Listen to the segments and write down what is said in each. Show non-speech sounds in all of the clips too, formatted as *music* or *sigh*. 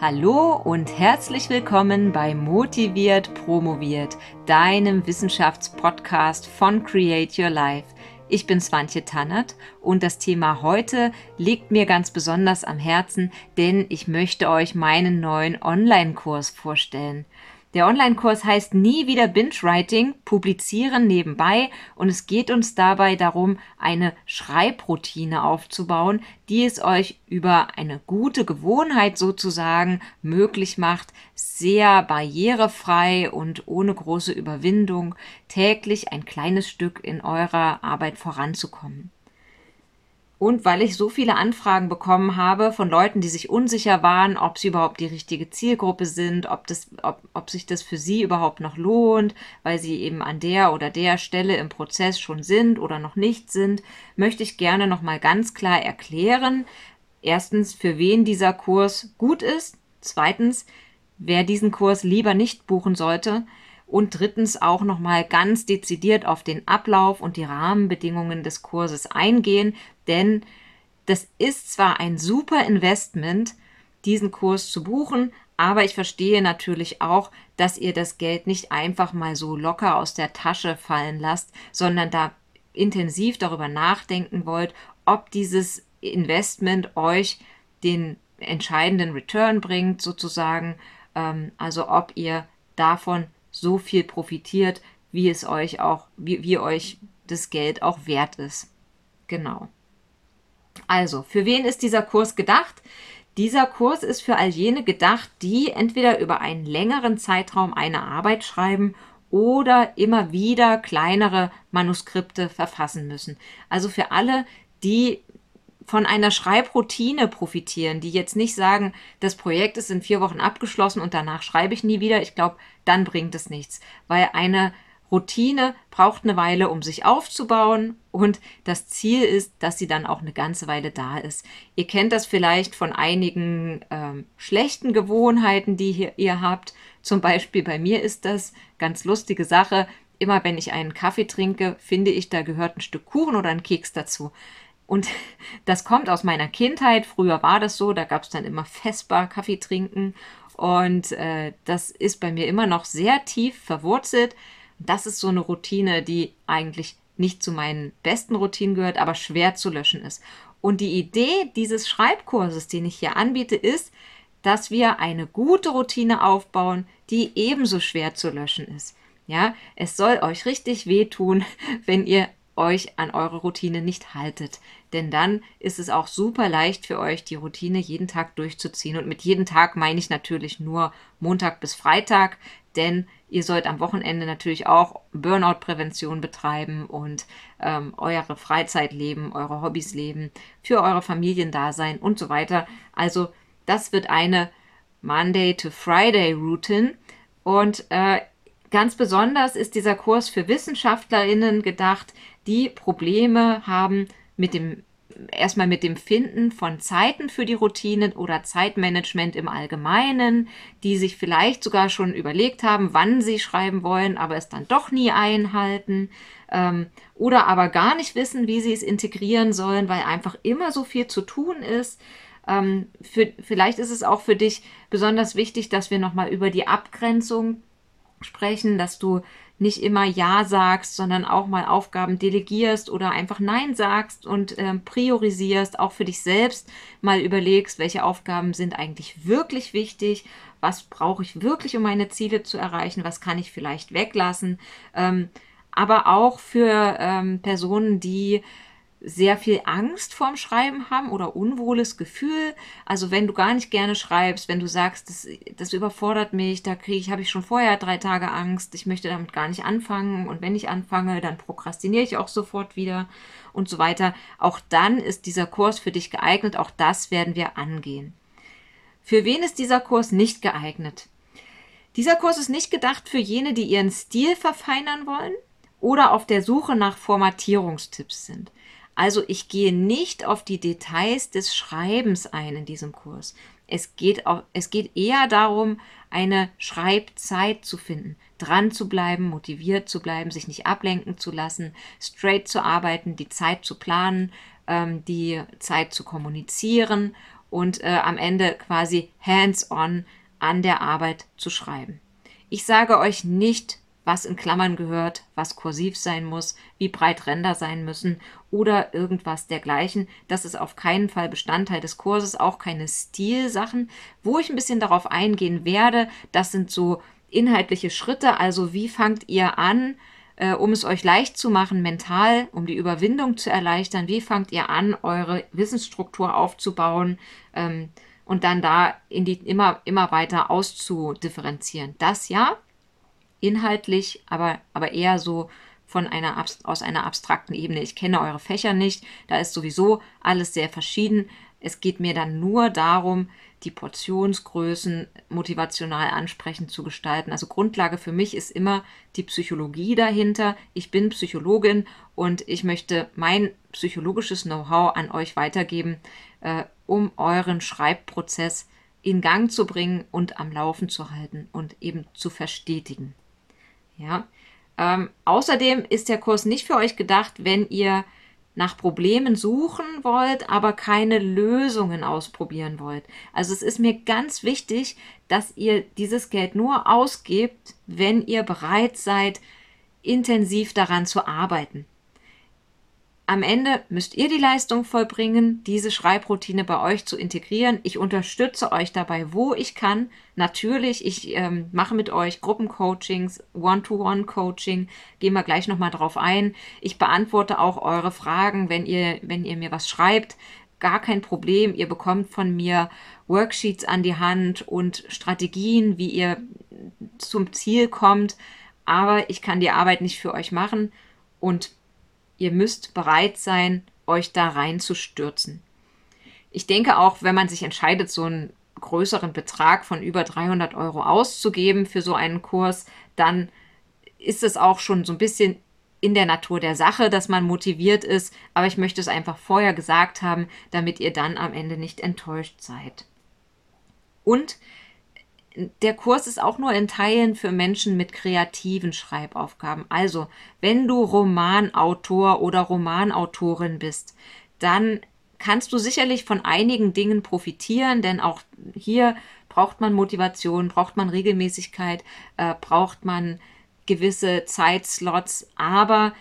Hallo und herzlich willkommen bei Motiviert Promoviert, deinem Wissenschaftspodcast von Create Your Life. Ich bin Swantje Tannert und das Thema heute liegt mir ganz besonders am Herzen, denn ich möchte euch meinen neuen Online-Kurs vorstellen. Der Online-Kurs heißt Nie wieder Binge-Writing, publizieren nebenbei und es geht uns dabei darum, eine Schreibroutine aufzubauen, die es euch über eine gute Gewohnheit sozusagen möglich macht, sehr barrierefrei und ohne große Überwindung täglich ein kleines Stück in eurer Arbeit voranzukommen. Und weil ich so viele Anfragen bekommen habe von Leuten, die sich unsicher waren, ob sie überhaupt die richtige Zielgruppe sind, ob, das, ob, ob sich das für sie überhaupt noch lohnt, weil sie eben an der oder der Stelle im Prozess schon sind oder noch nicht sind, möchte ich gerne nochmal ganz klar erklären, erstens, für wen dieser Kurs gut ist, zweitens, wer diesen Kurs lieber nicht buchen sollte, und drittens auch nochmal ganz dezidiert auf den Ablauf und die Rahmenbedingungen des Kurses eingehen, denn das ist zwar ein super Investment, diesen Kurs zu buchen, aber ich verstehe natürlich auch, dass ihr das Geld nicht einfach mal so locker aus der Tasche fallen lasst, sondern da intensiv darüber nachdenken wollt, ob dieses Investment euch den entscheidenden Return bringt, sozusagen. Ähm, also ob ihr davon so viel profitiert, wie es euch auch, wie, wie euch das Geld auch wert ist. Genau. Also, für wen ist dieser Kurs gedacht? Dieser Kurs ist für all jene gedacht, die entweder über einen längeren Zeitraum eine Arbeit schreiben oder immer wieder kleinere Manuskripte verfassen müssen. Also für alle, die von einer Schreibroutine profitieren, die jetzt nicht sagen, das Projekt ist in vier Wochen abgeschlossen und danach schreibe ich nie wieder. Ich glaube, dann bringt es nichts, weil eine Routine braucht eine Weile, um sich aufzubauen und das Ziel ist, dass sie dann auch eine ganze Weile da ist. Ihr kennt das vielleicht von einigen ähm, schlechten Gewohnheiten, die hier, ihr habt. Zum Beispiel bei mir ist das ganz lustige Sache. Immer wenn ich einen Kaffee trinke, finde ich, da gehört ein Stück Kuchen oder ein Keks dazu. Und *laughs* das kommt aus meiner Kindheit. Früher war das so, da gab es dann immer festbar Kaffee trinken. Und äh, das ist bei mir immer noch sehr tief verwurzelt. Das ist so eine Routine, die eigentlich nicht zu meinen besten Routinen gehört, aber schwer zu löschen ist. Und die Idee dieses Schreibkurses, den ich hier anbiete, ist, dass wir eine gute Routine aufbauen, die ebenso schwer zu löschen ist. Ja, es soll euch richtig wehtun, *laughs* wenn ihr euch an eure Routine nicht haltet. Denn dann ist es auch super leicht für euch, die Routine jeden Tag durchzuziehen. Und mit jedem Tag meine ich natürlich nur Montag bis Freitag, denn ihr sollt am Wochenende natürlich auch Burnout-Prävention betreiben und ähm, eure Freizeit leben, eure Hobbys leben, für eure Familien da sein und so weiter. Also das wird eine Monday to Friday Routine und äh, Ganz besonders ist dieser Kurs für Wissenschaftlerinnen gedacht, die Probleme haben mit dem erstmal mit dem Finden von Zeiten für die Routinen oder Zeitmanagement im Allgemeinen, die sich vielleicht sogar schon überlegt haben, wann sie schreiben wollen, aber es dann doch nie einhalten ähm, oder aber gar nicht wissen, wie sie es integrieren sollen, weil einfach immer so viel zu tun ist. Ähm, für, vielleicht ist es auch für dich besonders wichtig, dass wir nochmal über die Abgrenzung sprechen, dass du nicht immer Ja sagst, sondern auch mal Aufgaben delegierst oder einfach Nein sagst und äh, priorisierst, auch für dich selbst mal überlegst, welche Aufgaben sind eigentlich wirklich wichtig, was brauche ich wirklich, um meine Ziele zu erreichen, was kann ich vielleicht weglassen. Ähm, aber auch für ähm, Personen, die sehr viel Angst vorm Schreiben haben oder unwohles Gefühl. Also wenn du gar nicht gerne schreibst, wenn du sagst, das, das überfordert mich, da kriege ich, habe ich schon vorher drei Tage Angst, ich möchte damit gar nicht anfangen und wenn ich anfange, dann prokrastiniere ich auch sofort wieder und so weiter. Auch dann ist dieser Kurs für dich geeignet, auch das werden wir angehen. Für wen ist dieser Kurs nicht geeignet? Dieser Kurs ist nicht gedacht für jene, die ihren Stil verfeinern wollen oder auf der Suche nach Formatierungstipps sind. Also ich gehe nicht auf die Details des Schreibens ein in diesem Kurs. Es geht, auch, es geht eher darum, eine Schreibzeit zu finden, dran zu bleiben, motiviert zu bleiben, sich nicht ablenken zu lassen, straight zu arbeiten, die Zeit zu planen, ähm, die Zeit zu kommunizieren und äh, am Ende quasi hands-on an der Arbeit zu schreiben. Ich sage euch nicht, was in Klammern gehört, was kursiv sein muss, wie breit Ränder sein müssen oder irgendwas dergleichen. Das ist auf keinen Fall Bestandteil des Kurses, auch keine Stilsachen. Wo ich ein bisschen darauf eingehen werde, das sind so inhaltliche Schritte, also wie fangt ihr an, äh, um es euch leicht zu machen, mental, um die Überwindung zu erleichtern, wie fangt ihr an, eure Wissensstruktur aufzubauen ähm, und dann da in die, immer, immer weiter auszudifferenzieren. Das ja, inhaltlich, aber, aber eher so von einer, aus einer abstrakten Ebene. Ich kenne eure Fächer nicht, da ist sowieso alles sehr verschieden. Es geht mir dann nur darum, die Portionsgrößen motivational ansprechend zu gestalten. Also Grundlage für mich ist immer die Psychologie dahinter. Ich bin Psychologin und ich möchte mein psychologisches Know-how an euch weitergeben, äh, um euren Schreibprozess in Gang zu bringen und am Laufen zu halten und eben zu verstetigen. Ja. Ähm, außerdem ist der Kurs nicht für euch gedacht, wenn ihr nach Problemen suchen wollt, aber keine Lösungen ausprobieren wollt. Also es ist mir ganz wichtig, dass ihr dieses Geld nur ausgebt, wenn ihr bereit seid, intensiv daran zu arbeiten. Am Ende müsst ihr die Leistung vollbringen, diese Schreibroutine bei euch zu integrieren. Ich unterstütze euch dabei, wo ich kann. Natürlich, ich ähm, mache mit euch Gruppencoachings, One-to-One-Coaching, gehen wir gleich nochmal drauf ein. Ich beantworte auch eure Fragen, wenn ihr, wenn ihr mir was schreibt. Gar kein Problem. Ihr bekommt von mir Worksheets an die Hand und Strategien, wie ihr zum Ziel kommt. Aber ich kann die Arbeit nicht für euch machen und ihr müsst bereit sein, euch da reinzustürzen. Ich denke auch, wenn man sich entscheidet, so einen größeren Betrag von über 300 Euro auszugeben für so einen Kurs, dann ist es auch schon so ein bisschen in der Natur der Sache, dass man motiviert ist, aber ich möchte es einfach vorher gesagt haben, damit ihr dann am Ende nicht enttäuscht seid. Und der Kurs ist auch nur in Teilen für Menschen mit kreativen Schreibaufgaben. Also, wenn du Romanautor oder Romanautorin bist, dann kannst du sicherlich von einigen Dingen profitieren, denn auch hier braucht man Motivation, braucht man Regelmäßigkeit, äh, braucht man gewisse Zeitslots, aber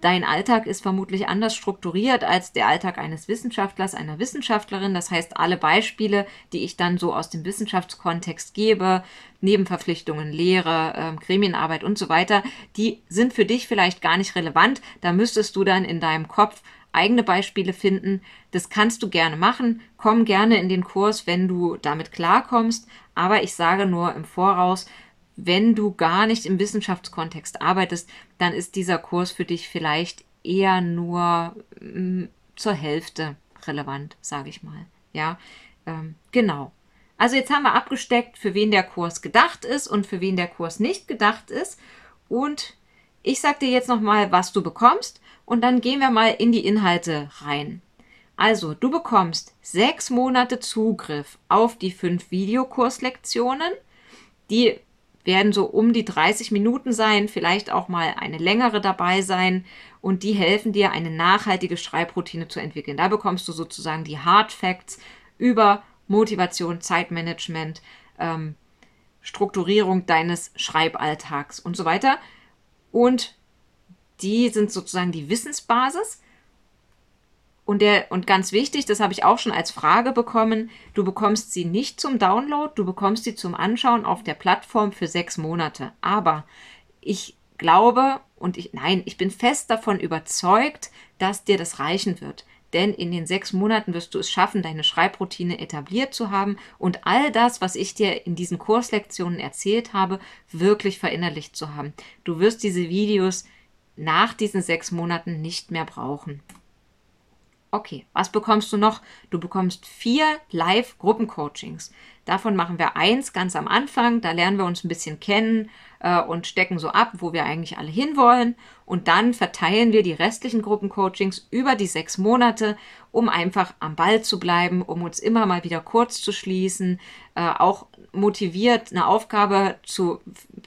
dein Alltag ist vermutlich anders strukturiert als der Alltag eines Wissenschaftlers, einer Wissenschaftlerin. Das heißt, alle Beispiele, die ich dann so aus dem Wissenschaftskontext gebe, Nebenverpflichtungen, Lehre, äh, Gremienarbeit und so weiter, die sind für dich vielleicht gar nicht relevant. Da müsstest du dann in deinem Kopf eigene Beispiele finden. Das kannst du gerne machen. Komm gerne in den Kurs, wenn du damit klarkommst. Aber ich sage nur im Voraus, wenn du gar nicht im Wissenschaftskontext arbeitest, dann ist dieser Kurs für dich vielleicht eher nur mh, mm, zur Hälfte relevant, sage ich mal. Ja, ähm, genau. Also jetzt haben wir abgesteckt, für wen der Kurs gedacht ist und für wen der Kurs nicht gedacht ist. Und ich sage dir jetzt nochmal, was du bekommst und dann gehen wir mal in die Inhalte rein. Also, du bekommst sechs Monate Zugriff auf die fünf Videokurslektionen. Die werden so um die 30 Minuten sein, vielleicht auch mal eine längere dabei sein und die helfen dir, eine nachhaltige Schreibroutine zu entwickeln. Da bekommst du sozusagen die Hard Facts über Motivation, Zeitmanagement, ähm, Strukturierung deines Schreiballtags und so weiter. Und die sind sozusagen die Wissensbasis. Und, der, und ganz wichtig, das habe ich auch schon als Frage bekommen, du bekommst sie nicht zum Download, du bekommst sie zum Anschauen auf der Plattform für sechs Monate. Aber ich glaube und ich, nein, ich bin fest davon überzeugt, dass dir das reichen wird. Denn in den sechs Monaten wirst du es schaffen, deine Schreibroutine etabliert zu haben und all das, was ich dir in diesen Kurslektionen erzählt habe, wirklich verinnerlicht zu haben. Du wirst diese Videos nach diesen sechs Monaten nicht mehr brauchen. Okay, was bekommst du noch? Du bekommst vier Live-Gruppencoachings. Davon machen wir eins ganz am Anfang. Da lernen wir uns ein bisschen kennen äh, und stecken so ab, wo wir eigentlich alle hinwollen. Und dann verteilen wir die restlichen Gruppencoachings über die sechs Monate, um einfach am Ball zu bleiben, um uns immer mal wieder kurz zu schließen, äh, auch motiviert eine Aufgabe zu,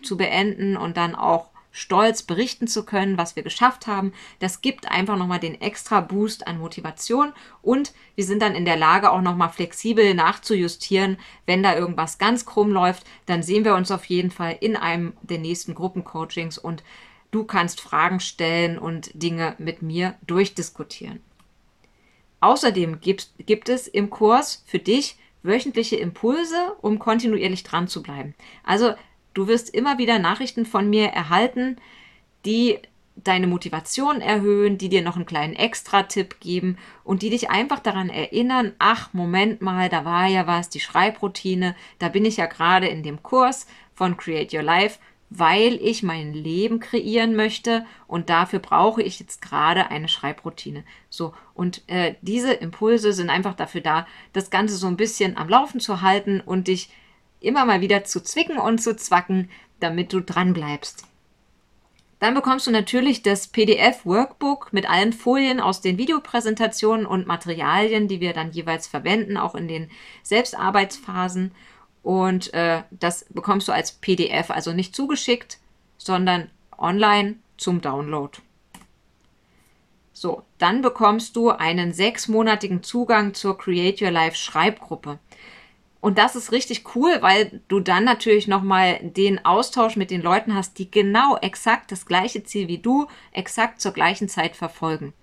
zu beenden und dann auch stolz berichten zu können, was wir geschafft haben. Das gibt einfach nochmal den extra Boost an Motivation und wir sind dann in der Lage, auch nochmal flexibel nachzujustieren. Wenn da irgendwas ganz krumm läuft, dann sehen wir uns auf jeden Fall in einem der nächsten Gruppencoachings und du kannst Fragen stellen und Dinge mit mir durchdiskutieren. Außerdem gibt, gibt es im Kurs für dich wöchentliche Impulse, um kontinuierlich dran zu bleiben. Also du wirst immer wieder Nachrichten von mir erhalten, die deine Motivation erhöhen, die dir noch einen kleinen Extra-Tipp geben und die dich einfach daran erinnern, ach, Moment mal, da war ja was, die Schreibroutine, da bin ich ja gerade in dem Kurs von Create Your Life weil ich mein Leben kreieren möchte und dafür brauche ich jetzt gerade eine Schreibroutine. So, und äh, diese Impulse sind einfach dafür da, das Ganze so ein bisschen am Laufen zu halten und dich immer mal wieder zu zwicken und zu zwacken, damit du dran bleibst. Dann bekommst du natürlich das PDF-Workbook mit allen Folien aus den Videopräsentationen und Materialien, die wir dann jeweils verwenden, auch in den Selbstarbeitsphasen. Und äh, das bekommst du als PDF, also nicht zugeschickt, sondern online zum Download. So, dann bekommst du einen sechsmonatigen Zugang zur Create Your Life Schreibgruppe. Und das ist richtig cool, weil du dann natürlich nochmal den Austausch mit den Leuten hast, die genau exakt das gleiche Ziel wie du, exakt zur gleichen Zeit verfolgen.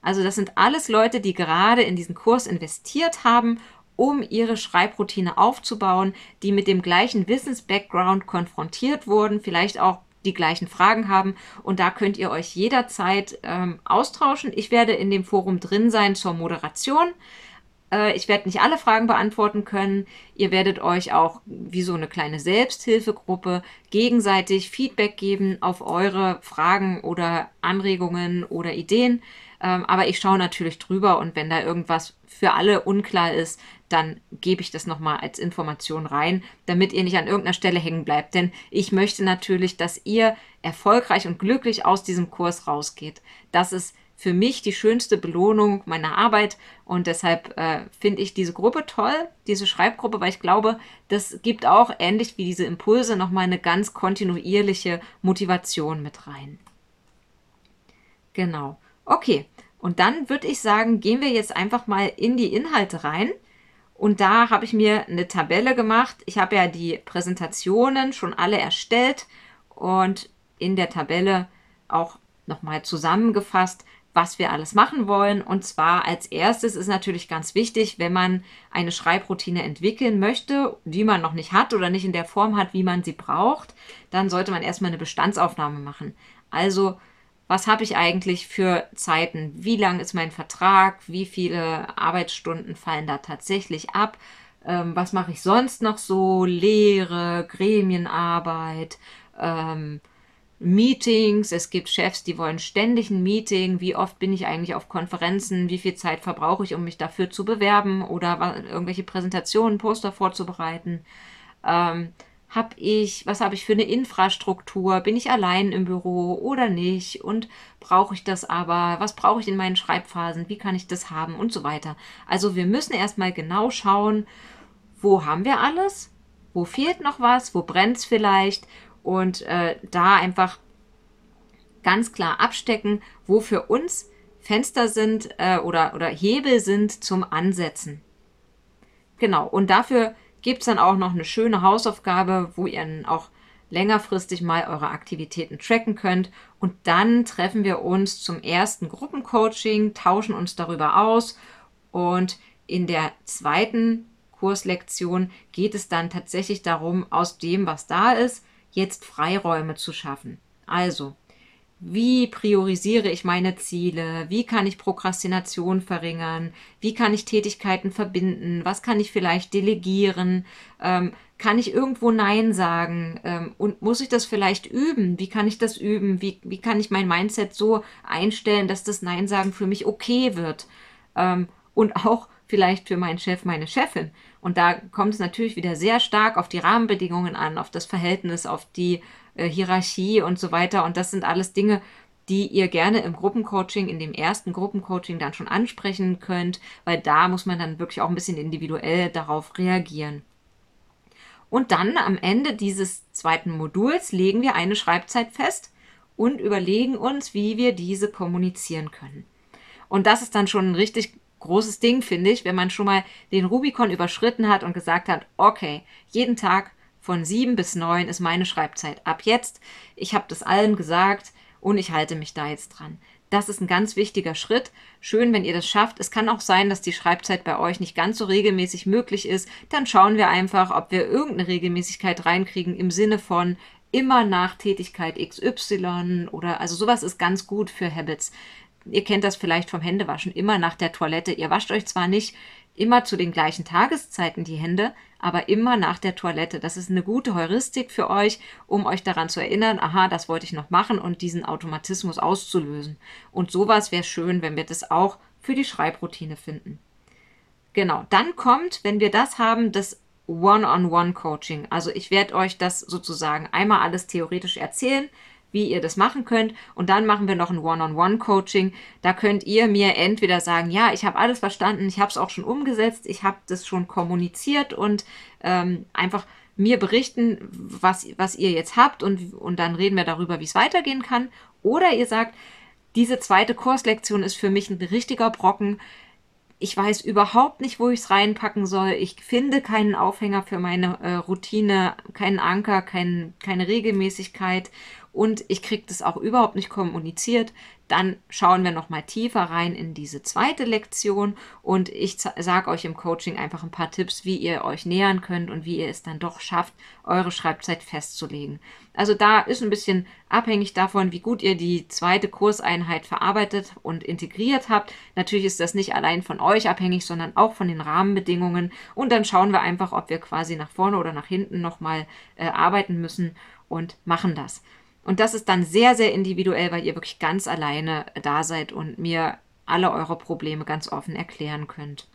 Also das sind alles Leute, die gerade in diesen Kurs investiert haben um ihre Schreibroutine aufzubauen, die mit dem gleichen Wissens-Background konfrontiert wurden, vielleicht auch die gleichen Fragen haben. Und da könnt ihr euch jederzeit ähm, austauschen. Ich werde in dem Forum drin sein zur Moderation. Äh, ich werde nicht alle Fragen beantworten können. Ihr werdet euch auch wie so eine kleine Selbsthilfegruppe gegenseitig Feedback geben auf eure Fragen oder Anregungen oder Ideen. Ähm, aber ich schaue natürlich drüber und wenn da irgendwas für alle unklar ist, dann gebe ich das nochmal als Information rein, damit ihr nicht an irgendeiner Stelle hängen bleibt. Denn ich möchte natürlich, dass ihr erfolgreich und glücklich aus diesem Kurs rausgeht. Das ist für mich die schönste Belohnung meiner Arbeit und deshalb äh, finde ich diese Gruppe toll, diese Schreibgruppe, weil ich glaube, das gibt auch ähnlich wie diese Impulse nochmal eine ganz kontinuierliche Motivation mit rein. Genau. Okay, und dann würde ich sagen, gehen wir jetzt einfach mal in die Inhalte rein. Und da habe ich mir eine Tabelle gemacht. Ich habe ja die Präsentationen schon alle erstellt und in der Tabelle auch nochmal zusammengefasst, was wir alles machen wollen. Und zwar als erstes ist natürlich ganz wichtig, wenn man eine Schreibroutine entwickeln möchte, die man noch nicht hat oder nicht in der Form hat, wie man sie braucht, dann sollte man erstmal eine Bestandsaufnahme machen. Also was habe ich eigentlich für Zeiten, wie lang ist mein Vertrag, wie viele Arbeitsstunden fallen da tatsächlich ab, ähm, was mache ich sonst noch so, Lehre, Gremienarbeit, ähm, Meetings, es gibt Chefs, die wollen ständig ein Meeting, wie oft bin ich eigentlich auf Konferenzen, wie viel Zeit verbrauche ich, um mich dafür zu bewerben oder irgendwelche Präsentationen, Poster vorzubereiten. Ähm, habe ich, was habe ich für eine Infrastruktur? Bin ich allein im Büro oder nicht? Und brauche ich das aber? Was brauche ich in meinen Schreibphasen? Wie kann ich das haben? Und so weiter. Also wir müssen erstmal genau schauen, wo haben wir alles? Wo fehlt noch was? Wo brennt es vielleicht? Und äh, da einfach ganz klar abstecken, wo für uns Fenster sind äh, oder, oder Hebel sind zum Ansetzen. Genau, und dafür gibt es dann auch noch eine schöne Hausaufgabe, wo ihr auch längerfristig mal eure Aktivitäten tracken könnt. Und dann treffen wir uns zum ersten Gruppencoaching, tauschen uns darüber aus. Und in der zweiten Kurslektion geht es dann tatsächlich darum, aus dem, was da ist, jetzt Freiräume zu schaffen. Also, wie priorisiere ich meine Ziele? Wie kann ich Prokrastination verringern? Wie kann ich Tätigkeiten verbinden? Was kann ich vielleicht delegieren? Ähm, kann ich irgendwo Nein sagen? Ähm, und muss ich das vielleicht üben? Wie kann ich das üben? Wie, wie kann ich mein Mindset so einstellen, dass das Nein sagen für mich okay wird? Ähm, und auch vielleicht für meinen Chef, meine Chefin. Und da kommt es natürlich wieder sehr stark auf die Rahmenbedingungen an, auf das Verhältnis, auf die äh, Hierarchie und so weiter. Und das sind alles Dinge, die ihr gerne im Gruppencoaching, in dem ersten Gruppencoaching dann schon ansprechen könnt, weil da muss man dann wirklich auch ein bisschen individuell darauf reagieren. Und dann am Ende dieses zweiten Moduls legen wir eine Schreibzeit fest und überlegen uns, wie wir diese kommunizieren können. Und das ist dann schon ein richtig großes Ding, finde ich, wenn man schon mal den Rubikon überschritten hat und gesagt hat, okay, jeden Tag von sieben bis neun ist meine Schreibzeit. Ab jetzt, ich habe das allen gesagt und ich halte mich da jetzt dran. Das ist ein ganz wichtiger Schritt. Schön, wenn ihr das schafft. Es kann auch sein, dass die Schreibzeit bei euch nicht ganz so regelmäßig möglich ist. Dann schauen wir einfach, ob wir irgendeine Regelmäßigkeit reinkriegen im Sinne von immer nach Tätigkeit XY oder also sowas ist ganz gut für Habits ihr kennt das vielleicht vom Händewaschen, immer nach der Toilette. Ihr wascht euch zwar nicht immer zu den gleichen Tageszeiten die Hände, aber immer nach der Toilette. Das ist eine gute Heuristik für euch, um euch daran zu erinnern, aha, das wollte ich noch machen und diesen Automatismus auszulösen. Und sowas wäre schön, wenn wir das auch für die Schreibroutine finden. Genau, dann kommt, wenn wir das haben, das One-on-One-Coaching. Also ich werde euch das sozusagen einmal alles theoretisch erzählen, wie ihr das machen könnt. Und dann machen wir noch ein One-on-One-Coaching. Da könnt ihr mir entweder sagen, ja, ich habe alles verstanden, ich habe es auch schon umgesetzt, ich habe das schon kommuniziert und ähm, einfach mir berichten, was, was ihr jetzt habt und, und dann reden wir darüber, wie es weitergehen kann. Oder ihr sagt, diese zweite Kurslektion ist für mich ein richtiger Brocken. Ich weiß überhaupt nicht, wo ich es reinpacken soll. Ich finde keinen Aufhänger für meine äh, Routine, keinen Anker, kein, keine Regelmäßigkeit und ich kriege das auch überhaupt nicht kommuniziert, dann schauen wir noch mal tiefer rein in diese zweite Lektion und ich sage euch im Coaching einfach ein paar Tipps, wie ihr euch nähern könnt und wie ihr es dann doch schafft, eure Schreibzeit festzulegen. Also da ist ein bisschen abhängig davon, wie gut ihr die zweite Kurseinheit verarbeitet und integriert habt. Natürlich ist das nicht allein von euch abhängig, sondern auch von den Rahmenbedingungen und dann schauen wir einfach, ob wir quasi nach vorne oder nach hinten noch mal äh, arbeiten müssen und machen das. Und das ist dann sehr, sehr individuell, weil ihr wirklich ganz alleine da seid und mir alle eure Probleme ganz offen erklären könnt.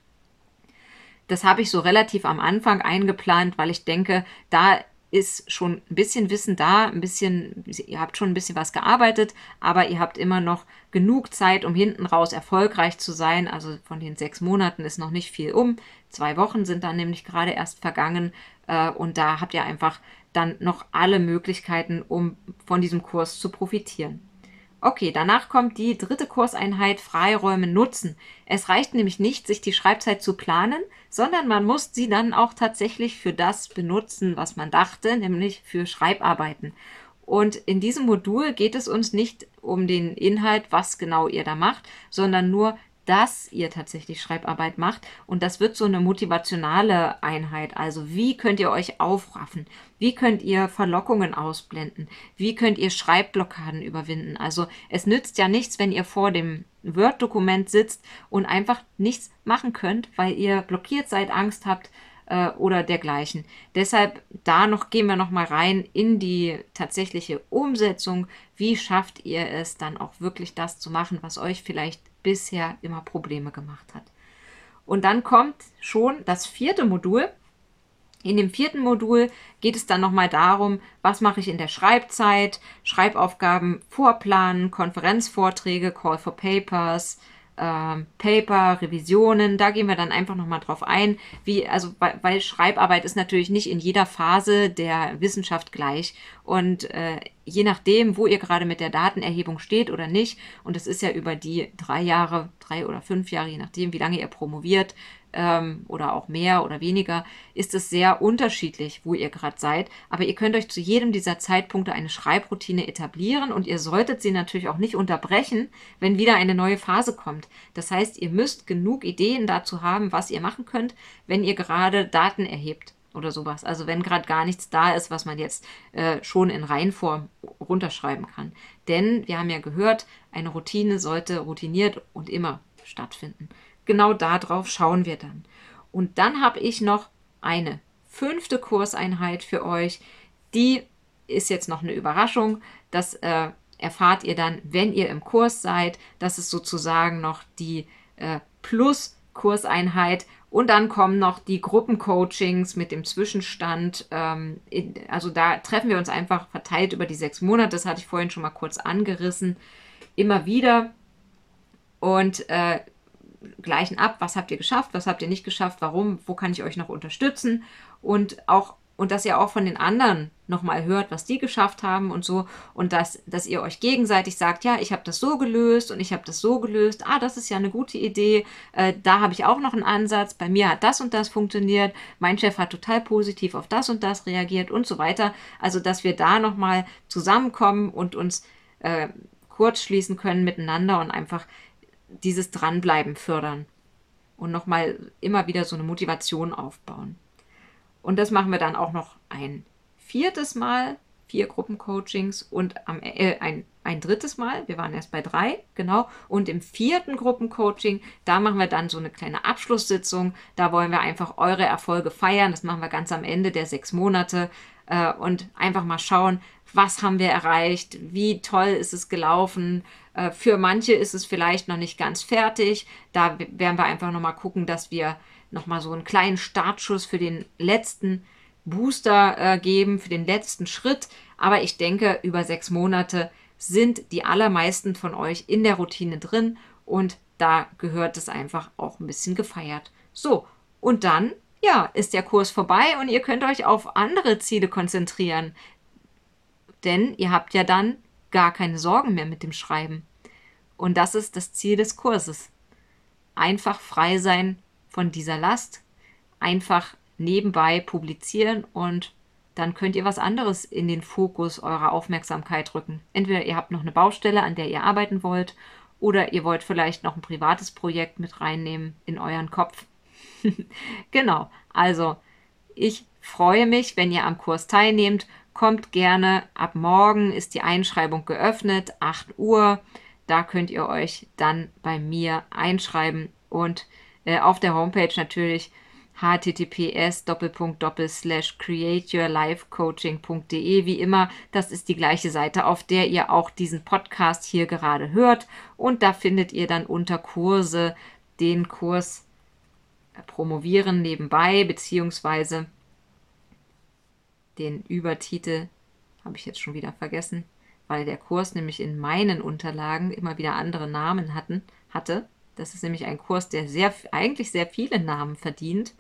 Das habe ich so relativ am Anfang eingeplant, weil ich denke, da ist schon ein bisschen Wissen da, ein bisschen, ihr habt schon ein bisschen was gearbeitet, aber ihr habt immer noch genug Zeit, um hinten raus erfolgreich zu sein. Also von den sechs Monaten ist noch nicht viel um. Zwei Wochen sind dann nämlich gerade erst vergangen äh, und da habt ihr einfach dann noch alle Möglichkeiten, um von diesem Kurs zu profitieren. Okay, danach kommt die dritte Kurseinheit Freiräume nutzen. Es reicht nämlich nicht, sich die Schreibzeit zu planen, sondern man muss sie dann auch tatsächlich für das benutzen, was man dachte, nämlich für Schreibarbeiten. Und in diesem Modul geht es uns nicht um den Inhalt, was genau ihr da macht, sondern nur, dass ihr tatsächlich Schreibarbeit macht. Und das wird so eine motivationale Einheit. Also wie könnt ihr euch aufraffen? Wie könnt ihr Verlockungen ausblenden? Wie könnt ihr Schreibblockaden überwinden? Also es nützt ja nichts, wenn ihr vor dem Word-Dokument sitzt und einfach nichts machen könnt, weil ihr blockiert seid, Angst habt äh, oder dergleichen. Deshalb da noch gehen wir noch mal rein in die tatsächliche Umsetzung. Wie schafft ihr es dann auch wirklich das zu machen, was euch vielleicht bisher immer Probleme gemacht hat. Und dann kommt schon das vierte Modul. In dem vierten Modul geht es dann nochmal darum, was mache ich in der Schreibzeit, Schreibaufgaben vorplanen, Konferenzvorträge, Call for Papers, äh, Paper, Revisionen, da gehen wir dann einfach nochmal drauf ein, wie, also weil, Schreibarbeit ist natürlich nicht in jeder Phase der Wissenschaft gleich und äh, je nachdem, wo ihr gerade mit der Datenerhebung steht oder nicht, und das ist ja über die drei Jahre, drei oder fünf Jahre, je nachdem, wie lange ihr promoviert, ähm, oder auch mehr oder weniger, ist es sehr unterschiedlich, wo ihr gerade seid. Aber ihr könnt euch zu jedem dieser Zeitpunkte eine Schreibroutine etablieren und ihr solltet sie natürlich auch nicht unterbrechen, wenn wieder eine neue Phase kommt. Das heißt, ihr müsst genug Ideen dazu haben, was ihr machen könnt, wenn ihr gerade Daten erhebt oder sowas. Also wenn gerade gar nichts da ist, was man jetzt äh, schon in Reihenform runterschreiben kann. Denn wir haben ja gehört, eine Routine sollte routiniert und immer stattfinden genau darauf schauen wir dann. Und dann habe ich noch eine fünfte Kurseinheit für euch. Die ist jetzt noch eine Überraschung. Das äh, erfahrt ihr dann, wenn ihr im Kurs seid. Das ist sozusagen noch die äh, Plus-Kurseinheit. Und dann kommen noch die Gruppencoachings mit dem Zwischenstand. Ähm, also da treffen wir uns einfach verteilt über die sechs Monate. Das hatte ich vorhin schon mal kurz angerissen. Immer wieder. Und äh, gleichen ab, was habt ihr geschafft, was habt ihr nicht geschafft, warum, wo kann ich euch noch unterstützen und auch und dass ihr auch von den anderen nochmal hört, was die geschafft haben und so. Und dass, dass ihr euch gegenseitig sagt, ja, ich habe das so gelöst und ich habe das so gelöst. Ah, das ist ja eine gute Idee. Äh, da habe ich auch noch einen Ansatz. Bei mir hat das und das funktioniert. Mein Chef hat total positiv auf das und das reagiert und so weiter. Also, dass wir da nochmal zusammenkommen und uns äh, kurz schließen können miteinander und einfach dieses Dranbleiben fördern. Und nochmal immer wieder so eine Motivation aufbauen. Und das machen wir dann auch noch ein viertes Mal, vier Gruppencoachings und am, äh, ein, ein drittes Mal, wir waren erst bei drei, genau, und im vierten Gruppencoaching, da machen wir dann so eine kleine Abschlusssitzung, da wollen wir einfach eure Erfolge feiern, das machen wir ganz am Ende der sechs Monate. Äh, und einfach mal schauen, was haben wir erreicht, wie toll ist es gelaufen. Äh, für manche ist es vielleicht noch nicht ganz fertig, da werden wir einfach nochmal gucken, dass wir nochmal so einen kleinen Startschuss für den letzten Booster äh, geben, für den letzten Schritt. Aber ich denke, über sechs Monate sind die allermeisten von euch in der Routine drin und da gehört es einfach auch ein bisschen gefeiert. So, und dann, ja, ist der Kurs vorbei und ihr könnt euch auf andere Ziele konzentrieren. Denn ihr habt ja dann gar keine Sorgen mehr mit dem Schreiben. Und das ist das Ziel des Kurses. Einfach frei sein von dieser Last einfach nebenbei publizieren und dann könnt ihr was anderes in den Fokus eurer Aufmerksamkeit rücken. Entweder ihr habt noch eine Baustelle, an der ihr arbeiten wollt, oder ihr wollt vielleicht noch ein privates Projekt mit reinnehmen in euren Kopf. *laughs* genau, also ich freue mich, wenn ihr am Kurs teilnehmt. Kommt gerne. Ab morgen ist die Einschreibung geöffnet, 8 Uhr. Da könnt ihr euch dann bei mir einschreiben und äh, auf der Homepage natürlich https createyourlifecoaching.de wie immer das ist die gleiche Seite auf der ihr auch diesen Podcast hier gerade hört. Und da findet ihr dann unter Kurse den Kurs promovieren nebenbei beziehungsweise den Übertitel habe ich jetzt schon wieder vergessen weil der Kurs nämlich in meinen Unterlagen immer wieder andere Namen hatten hatte das ist nämlich ein Kurs, der sehr, eigentlich sehr viele Namen verdient.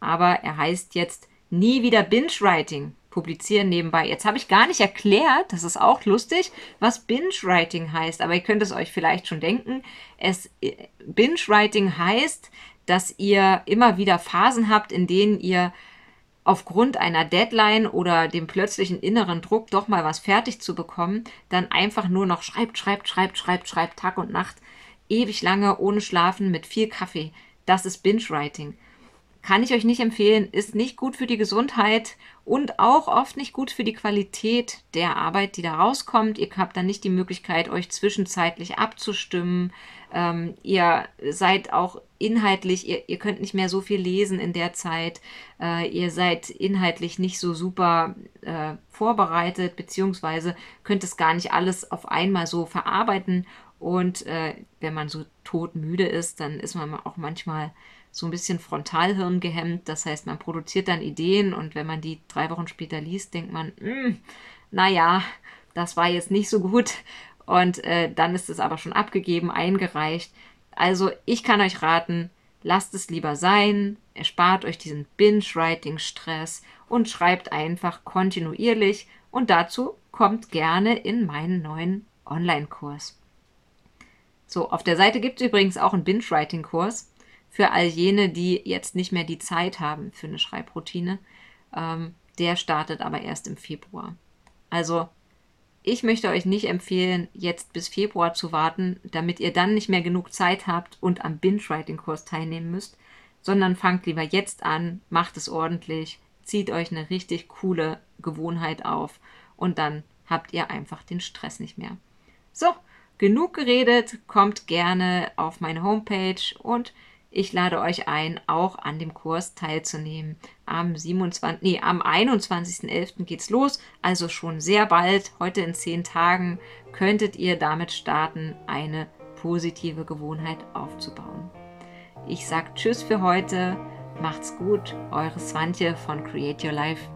Aber er heißt jetzt Nie wieder Binge-Writing. Publizieren nebenbei. Jetzt habe ich gar nicht erklärt, das ist auch lustig, was Binge-Writing heißt. Aber ihr könnt es euch vielleicht schon denken. Es, Binge-Writing heißt, dass ihr immer wieder Phasen habt, in denen ihr aufgrund einer Deadline oder dem plötzlichen inneren Druck, doch mal was fertig zu bekommen, dann einfach nur noch schreibt, schreibt, schreibt, schreibt, schreibt, Tag und Nacht ewig lange ohne Schlafen mit viel Kaffee. Das ist Binge-Writing. Kann ich euch nicht empfehlen, ist nicht gut für die Gesundheit und auch oft nicht gut für die Qualität der Arbeit, die da rauskommt. Ihr habt dann nicht die Möglichkeit, euch zwischenzeitlich abzustimmen. Ähm, ihr seid auch inhaltlich, ihr, ihr, könnt nicht mehr so viel lesen in der Zeit. Äh, ihr seid inhaltlich nicht so super äh, vorbereitet, beziehungsweise könnt es gar nicht alles auf einmal so verarbeiten und äh, wenn man so todmüde ist, dann ist man auch manchmal so ein bisschen Frontalhirn gehemmt. Das heißt, man produziert dann Ideen und wenn man die drei Wochen später liest, denkt man, hm, naja, das war jetzt nicht so gut. Und äh, dann ist es aber schon abgegeben, eingereicht. Also ich kann euch raten, lasst es lieber sein, erspart euch diesen Binge-Writing-Stress und schreibt einfach kontinuierlich. Und dazu kommt gerne in meinen neuen Online-Kurs. So, auf der Seite gibt es übrigens auch einen Binge-Writing-Kurs für all jene, die jetzt nicht mehr die Zeit haben für eine Schreibroutine. Ähm, der startet aber erst im Februar. Also, ich möchte euch nicht empfehlen, jetzt bis Februar zu warten, damit ihr dann nicht mehr genug Zeit habt und am Binge-Writing-Kurs teilnehmen müsst, sondern fangt lieber jetzt an, macht es ordentlich, zieht euch eine richtig coole Gewohnheit auf und dann habt ihr einfach den Stress nicht mehr. So, Genug geredet, kommt gerne auf meine Homepage und ich lade euch ein, auch an dem Kurs teilzunehmen. Am 27, nee, am 21.11. geht's los, also schon sehr bald. Heute in zehn Tagen könntet ihr damit starten, eine positive Gewohnheit aufzubauen. Ich sage Tschüss für heute, macht's gut, eure Swantje von Create Your Life.